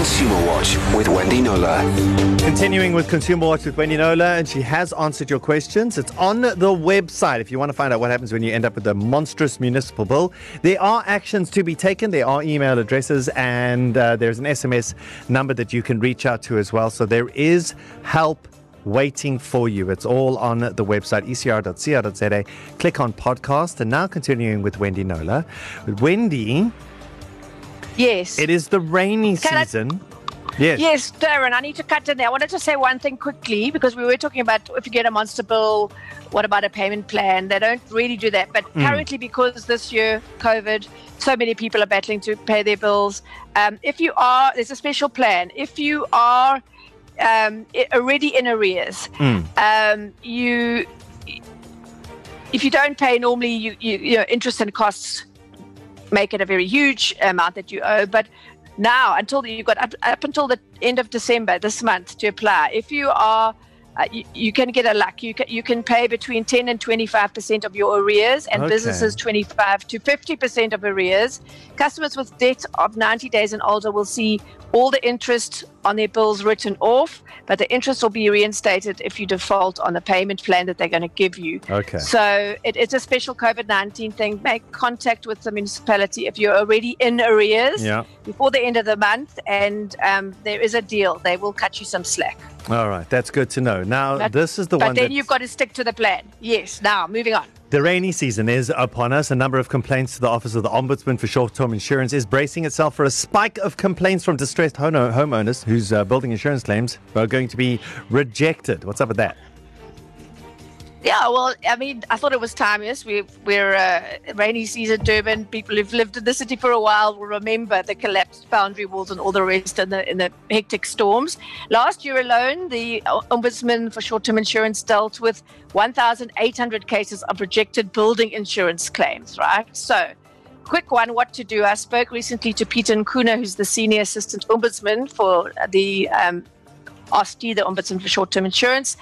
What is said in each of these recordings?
Consumer Watch with Wendy Knowler. Continuing with Consumer Watch with Wendy Knowler, and she has answered your questions. It's on the website if you want to find out what happens when you end up with a monstrous municipal bill. There are actions to be taken, there are email addresses, and uh, there's an SMS number that you can reach out to as well. So there is help waiting for you. It's all on the website, ecr.co.za. Click on podcast. And now continuing with Wendy Knowler. Wendy, Yes. it is the rainy Can I- season. yes. Yes, Darren, I need to cut in there. I wanted to say one thing quickly because we were talking about if you get a monster bill, what about a payment plan? They don't really do that. But Mm. currently, because this year, COVID, so many people are battling to pay their bills. Um, if you are, there's a special plan. If you are um, already in arrears, Mm. um, you if you don't pay normally you, you you know interest and costs make it a very huge amount that you owe but now until you've got up, up until the end of december this month to apply if you are uh, you, you can get a luck. You can you can pay between ten and twenty five percent of your arrears, and Okay. businesses twenty five to fifty percent of arrears. Customers with debt of ninety days and older will see all the interest on their bills written off, but the interest will be reinstated if you default on the payment plan that they're going to give you. Okay. So it, it's a special COVID 19 thing. Make contact with the municipality if you're already in arrears Yeah. before the end of the month, and um, there is a deal. They will cut you some slack. All right. That's good to know. Now, But- this is the but one then you've got to stick to the plan. Yes. Now, moving on. the rainy season is upon us. A number of complaints to the Office of the Ombudsman for Short-Term Insurance is bracing itself for a spike of complaints from distressed homeowners whose uh, building insurance claims are going to be rejected. What's up with that? Yeah, well, I mean, I thought it was time. Yes, we, we're uh, rainy season, Durban. People who've lived in the city for a while will remember the collapsed boundary walls and all the rest in the in the hectic storms. Last year alone, the ombudsman for short-term insurance dealt with 1,800 cases of rejected building insurance claims. Right, so. Quick one, what to do. I spoke recently to Peter Nkuna, who's the senior assistant ombudsman for the um, OSTI, the Ombudsman for Short-Term Insurance,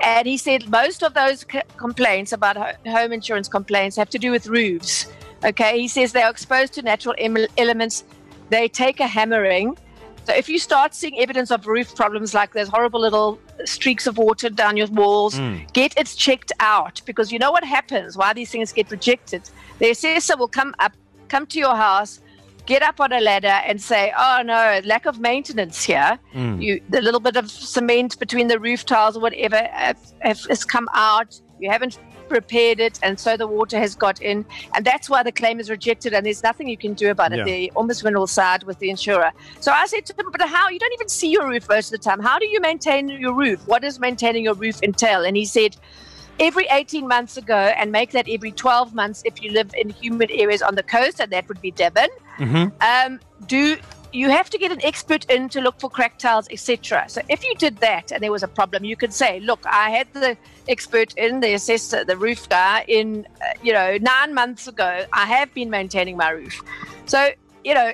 and he said most of those c- complaints about ho- home insurance complaints have to do with roofs. Okay, he says they are exposed to natural em- elements. They take a hammering. So if you start seeing evidence of roof problems like those horrible little streaks of water down your walls, hmm. get it checked out because you know what happens. Why these things get rejected? The assessor will come up, come to your house, get up on a ladder and say, "Oh no, lack of maintenance here. Hmm. You the little bit of cement between the roof tiles or whatever has come out. You haven't prepared it, and so the water has got in, and that's why the claim is rejected. And there's nothing you can do about Yeah. it. The ombudsman will side with the insurer. So I said to him, "But how? You don't even see your roof most of the time. How do you maintain your roof? What does maintaining your roof entail?" And he said every 18 months ago and make that every 12 months if you live in humid areas on the coast, and that would be Durban. Um, do you have to get an expert in to look for cracked tiles, etc. So if you did that and there was a problem, you could say, "Look, I had the expert in, the assessor, the roof guy, in uh, you know nine months ago. I have been maintaining my roof." So you know,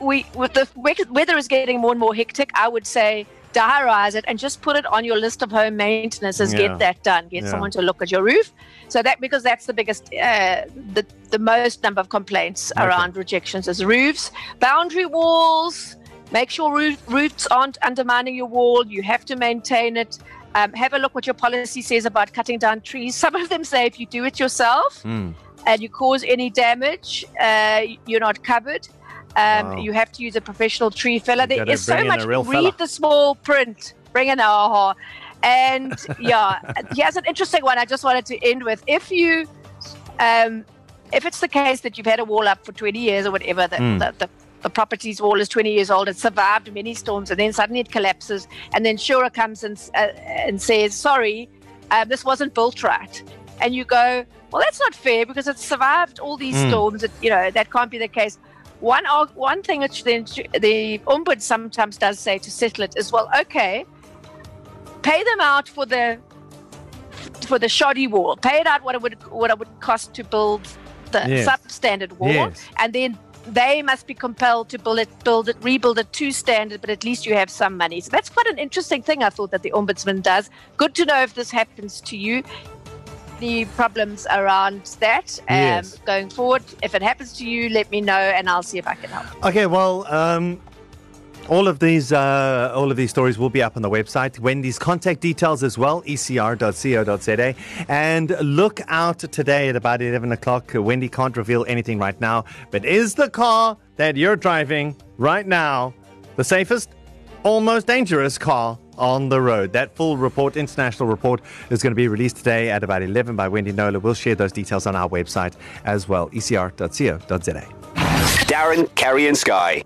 we with the weather is getting more and more hectic. I would say diarize it and just put it on your list of home maintenances. Yeah. Get that done. Get Yeah. someone to look at your roof. So that because that's the biggest, uh, the the most number of complaints Okay. around rejections is roofs, boundary walls. Make sure roof, roofs aren't undermining your wall. You have to maintain it. Um, have a look what your policy says about cutting down trees. Some of them say if you do it yourself Mm. and you cause any damage, uh, you're not covered. Um, Wow. You have to use a professional tree feller. You There so much. Read fella. the small print. Bring in a And yeah, here's an interesting one. I just wanted to end with. If you, um, if it's the case that you've had a wall up for 20 years or whatever, that Mm. the, the, the property's wall is 20 years old, it survived many storms, and then suddenly it collapses, and then Shura comes and uh, and says, "Sorry, um, this wasn't built right," and you go, "Well, that's not fair because it's survived all these Mm. storms. It, you know that can't be the case." One one thing which the, the ombud sometimes does say to settle it is, "Well, okay, pay them out for the for the shoddy wall. Pay it out what it would what it would cost to build the Yes. substandard wall, Yes. and then." They must be compelled to build it, build it, rebuild it to standard, but at least you have some money. So that's quite an interesting thing. I thought that the ombudsman does. Good to know if this happens to you. The problems around that um, Yes. going forward. If it happens to you, let me know, and I'll see if I can help. Okay, well, um, All of these, uh, all of these stories will be up on the website. Wendy's contact details as well, ecr.co.za. And look out today at about 11 o'clock. Wendy can't reveal anything right now, but is the car that you're driving right now the safest, almost dangerous car on the road? That full report, international report, is going to be released today at about 11 by Wendy Knowler. We'll share those details on our website as well, ecr.co.za. Darren, Kerry, and Sky.